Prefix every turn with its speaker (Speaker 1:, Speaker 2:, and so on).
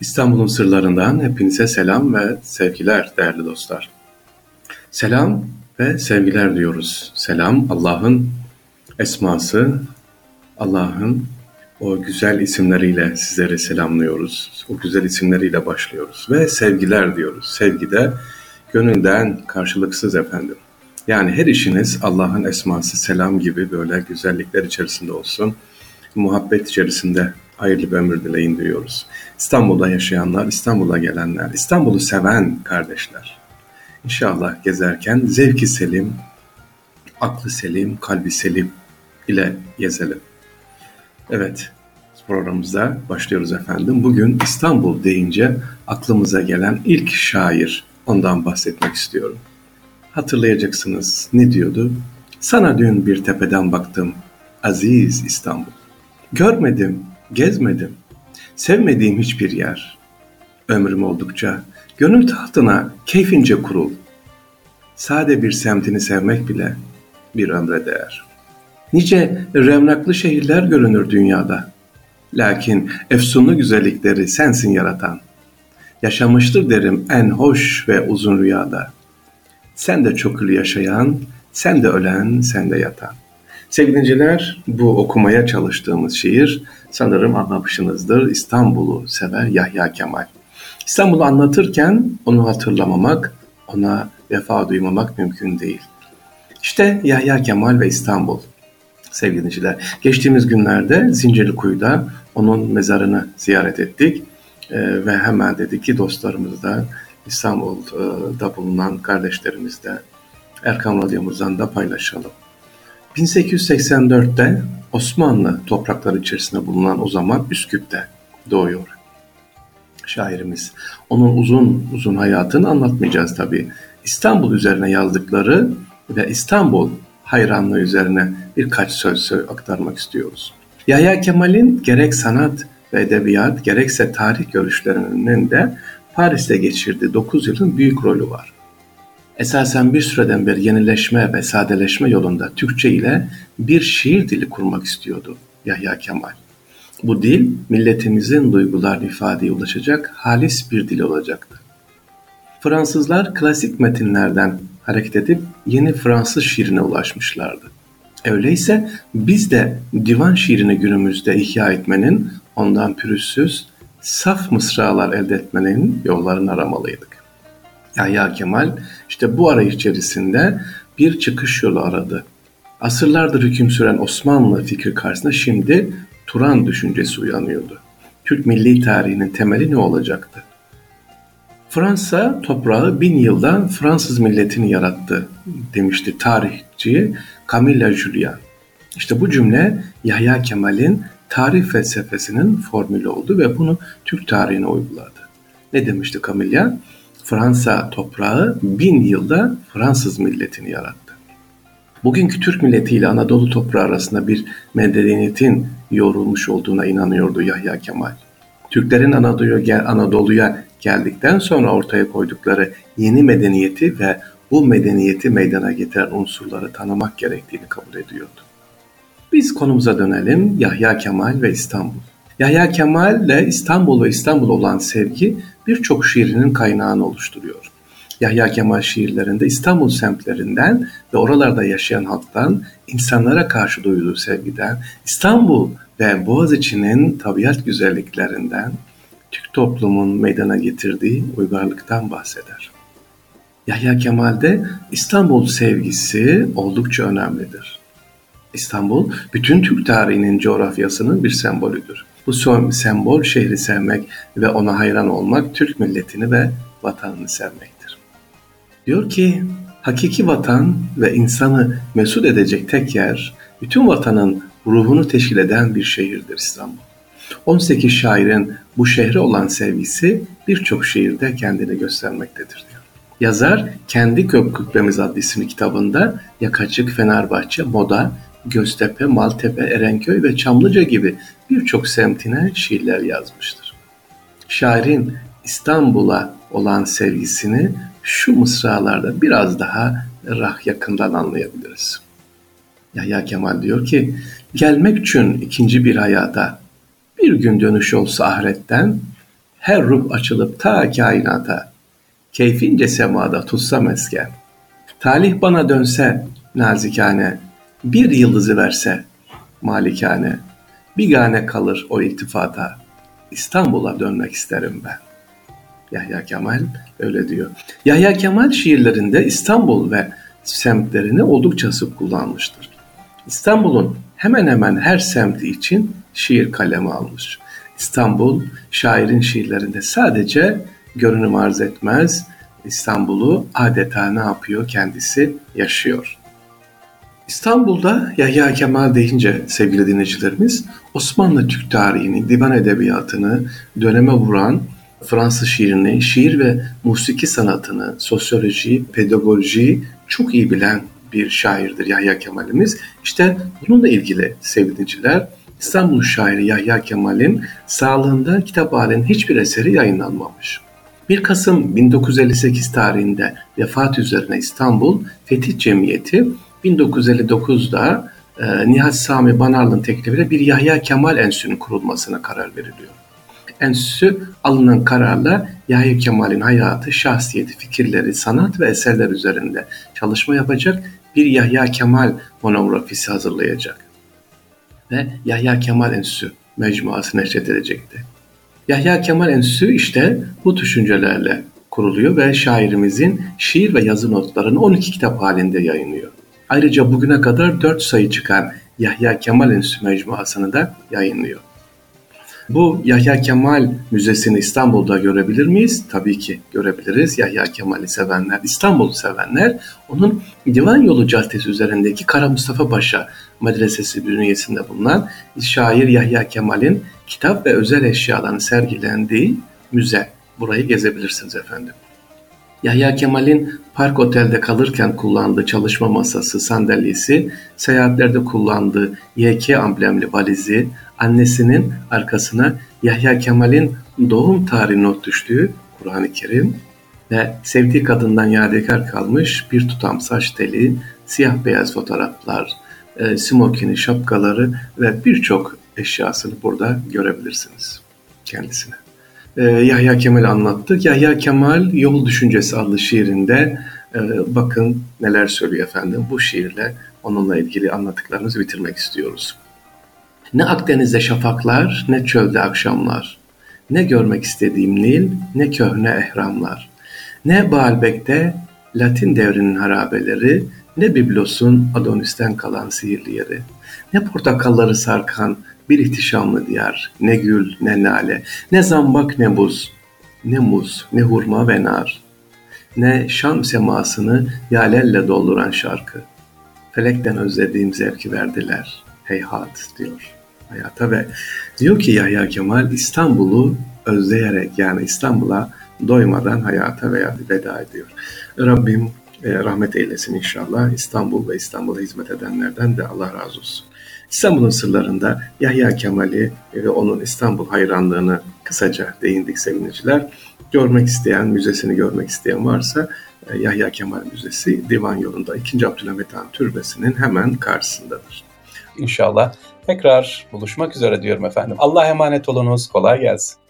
Speaker 1: İstanbul'un sırlarından hepinize selam ve sevgiler değerli dostlar. Selam ve sevgiler diyoruz. Selam Allah'ın esması, Allah'ın o güzel isimleriyle sizleri selamlıyoruz. O güzel isimleriyle başlıyoruz ve sevgiler diyoruz. Sevgi de gönülden karşılıksız efendim. Yani her işiniz Allah'ın esması selam gibi böyle güzellikler içerisinde olsun. Muhabbet içerisinde hayırlı bir ömür dileyin diyoruz. İstanbul'da yaşayanlar, İstanbul'a gelenler, İstanbul'u seven kardeşler. İnşallah gezerken zevki selim, aklı selim, kalbi selim ile gezelim. Evet, programımızda başlıyoruz efendim. Bugün İstanbul deyince aklımıza gelen ilk şair, ondan bahsetmek istiyorum. Hatırlayacaksınız ne diyordu? Sana dün bir tepeden baktım, aziz İstanbul. Görmedim, gezmedim, sevmediğim hiçbir yer. Ömrüm oldukça gönül tahtına keyfince kurul. Sade bir semtini sevmek bile bir ömre değer. Nice revnaklı şehirler görünür dünyada. Lakin efsunlu güzellikleri sensin yaratan. Yaşamıştır derim en hoş ve uzun rüyada. Sen de çokül yaşayan, sen de ölen, sen de yatan. Sevgili dinleyiciler, bu okumaya çalıştığımız şiir sanırım anlamışsınızdır. İstanbul'u sever Yahya Kemal. İstanbul'u anlatırken onu hatırlamamak, ona vefa duymamak mümkün değil. İşte Yahya Kemal ve İstanbul. Sevgili dinleyiciler, geçtiğimiz günlerde Zincirlikuyu'da onun mezarını ziyaret ettik. Ee, ve hemen dedik ki dostlarımız da İstanbul'da bulunan kardeşlerimiz de Erkan Radyomuzdan da paylaşalım. 1884'te Osmanlı toprakları içerisinde bulunan o zaman Üsküp'te doğuyor şairimiz. Onun uzun uzun hayatını anlatmayacağız tabi. İstanbul üzerine yazdıkları ve İstanbul hayranlığı üzerine birkaç söz aktarmak istiyoruz. Yahya Kemal'in gerek sanat ve edebiyat gerekse tarih görüşlerinin de Paris'te geçirdiği 9 yılın büyük rolü var. Esasen bir süreden beri yenileşme ve sadeleşme yolunda Türkçe ile bir şiir dili kurmak istiyordu Yahya Kemal. Bu dil milletimizin duygularını ifadeye ulaşacak halis bir dil olacaktı. Fransızlar klasik metinlerden hareket edip yeni Fransız şiirine ulaşmışlardı. Öyleyse biz de divan şiirini günümüzde ihya etmenin, ondan pürüzsüz, saf mısralar elde etmenin yollarını aramalıydık. Yahya Kemal işte bu arayış içerisinde bir çıkış yolu aradı. Asırlardır hüküm süren Osmanlı fikri karşısında şimdi Turan düşüncesi uyanıyordu. Türk milli tarihinin temeli ne olacaktı? Fransa toprağı bin yılda Fransız milletini yarattı demişti tarihçi Camille Julien. İşte bu cümle Yahya Kemal'in tarih felsefesinin formülü oldu ve bunu Türk tarihine uyguladı. Ne demişti Camille? Fransa toprağı bin yılda Fransız milletini yarattı. Bugünkü Türk milletiyle Anadolu toprağı arasında bir medeniyetin yoğrulmuş olduğuna inanıyordu Yahya Kemal. Türklerin Anadolu'ya Anadolu'ya geldikten sonra ortaya koydukları yeni medeniyeti ve bu medeniyeti meydana getiren unsurları tanımak gerektiğini kabul ediyordu. Biz konumuza dönelim Yahya Kemal ve İstanbul. Yahya Kemal ile İstanbul ve İstanbul olan sevgi birçok şiirinin kaynağını oluşturuyor. Yahya Kemal şiirlerinde İstanbul semtlerinden ve oralarda yaşayan halktan insanlara karşı duyduğu sevgiden, İstanbul ve Boğaziçi'nin tabiat güzelliklerinden, Türk toplumun meydana getirdiği uygarlıktan bahseder. Yahya Kemal'de İstanbul sevgisi oldukça önemlidir. İstanbul, bütün Türk tarihinin coğrafyasının bir sembolüdür. Bu sembol şehri sevmek ve ona hayran olmak Türk milletini ve vatanını sevmektir. Diyor ki, hakiki vatan ve insanı mesut edecek tek yer, bütün vatanın ruhunu teşkil eden bir şehirdir İstanbul. 18 şairin bu şehre olan sevgisi birçok şehirde kendini göstermektedir diyor. Yazar kendi Köprümüz adlı isimli kitabında Yakacık, Fenerbahçe, Moda, Göztepe, Maltepe, Erenköy ve Çamlıca gibi birçok semtine şiirler yazmıştır. Şairin İstanbul'a olan sevgisini şu mısralarda biraz daha rah yakından anlayabiliriz. Yahya Kemal diyor ki, gelmek için ikinci bir hayata, bir gün dönüş olsa ahiretten, her ruh açılıp ta kainata, keyfince semada tutsa mesken, talih bana dönse nazikane, bir yıldızı verse malikane, bir gane kalır o iltifata, İstanbul'a dönmek isterim ben. Yahya Kemal öyle diyor. Yahya Kemal şiirlerinde İstanbul ve semtlerini oldukça sık kullanmıştır. İstanbul'un hemen hemen her semti için şiir kalemi almış. İstanbul şairin şiirlerinde sadece görünüm arz etmez, İstanbul'u adeta ne yapıyor kendisi yaşıyor. İstanbul'da Yahya Kemal deyince sevgili dinleyicilerimiz Osmanlı Türk tarihini, divan edebiyatını döneme vuran Fransız şiirini, şiir ve musiki sanatını, sosyoloji, pedagoji çok iyi bilen bir şairdir Yahya Kemal'imiz. İşte bununla ilgili sevgiliciler İstanbul şairi Yahya Kemal'in sağlığında kitap halinin hiçbir eseri yayınlanmamış. 1 Kasım 1958 tarihinde vefat üzerine İstanbul Fetih Cemiyeti 1959'da e, Nihat Sami Banarlı'nın teklifiyle bir Yahya Kemal Enstitüsü'nün kurulmasına karar veriliyor. Enstitüsü alınan kararla Yahya Kemal'in hayatı, şahsiyeti, fikirleri, sanat ve eserler üzerinde çalışma yapacak bir Yahya Kemal monografisi hazırlayacak. Ve Yahya Kemal Enstitüsü mecmuası neşret edecekti. Yahya Kemal Enstitüsü işte bu düşüncelerle kuruluyor ve şairimizin şiir ve yazı notlarını 12 kitap halinde yayınlıyor. Ayrıca bugüne kadar 4 sayı çıkan Yahya Kemal Enstitüsü mecmuasını da yayınlıyor. Bu Yahya Kemal Müzesi'ni İstanbul'da görebilir miyiz? Tabii ki görebiliriz. Yahya Kemal'i sevenler, İstanbul'u sevenler onun Divan Yolu Caddesi üzerindeki Kara Mustafa Paşa Medresesi bünyesinde bulunan şair Yahya Kemal'in kitap ve özel eşyaların sergilendiği müze. Burayı gezebilirsiniz efendim. Yahya Kemal'in Park Otel'de kalırken kullandığı çalışma masası, sandalyesi, seyahatlerde kullandığı YK amblemli valizi, annesinin arkasına Yahya Kemal'in doğum tarihi not düştüğü Kur'an-ı Kerim ve sevdiği kadından yadigar kalmış bir tutam saç teli, siyah beyaz fotoğraflar, e, smokini, şapkaları ve birçok eşyasını burada görebilirsiniz kendisine. E, Yahya Kemal anlattık. Yahya Kemal Yol Düşüncesi adlı şiirinde e, bakın neler söylüyor efendim. Bu şiirle onunla ilgili anlattıklarımızı bitirmek istiyoruz. Ne Akdeniz'de şafaklar, ne çölde akşamlar. Ne görmek istediğim Nil, ne köhne ehramlar. Ne Baalbek'te Latin devrinin harabeleri, ne Biblos'un Adonis'ten kalan sihirli yeri. Ne portakalları sarkan bir ihtişamlı diyar, ne gül, ne nale, ne zambak, ne buz, ne muz, ne hurma ve nar. Ne Şam semasını yalelle dolduran şarkı. Felekten özlediğim zevki verdiler. Heyhat diyor hayata ve diyor ki Yahya Kemal İstanbul'u özleyerek yani İstanbul'a doymadan hayata veya veda ediyor. Rabbim e, rahmet eylesin inşallah. İstanbul ve İstanbul'a hizmet edenlerden de Allah razı olsun. İstanbul'un sırlarında Yahya Kemal'i ve onun İstanbul hayranlığını kısaca değindik sevgiliciler. Görmek isteyen, müzesini görmek isteyen varsa e, Yahya Kemal Müzesi Divan Yolu'nda 2. Abdülhamit Han Türbesi'nin hemen karşısındadır.
Speaker 2: İnşallah tekrar buluşmak üzere diyorum efendim. Allah'a emanet olunuz. Kolay gelsin.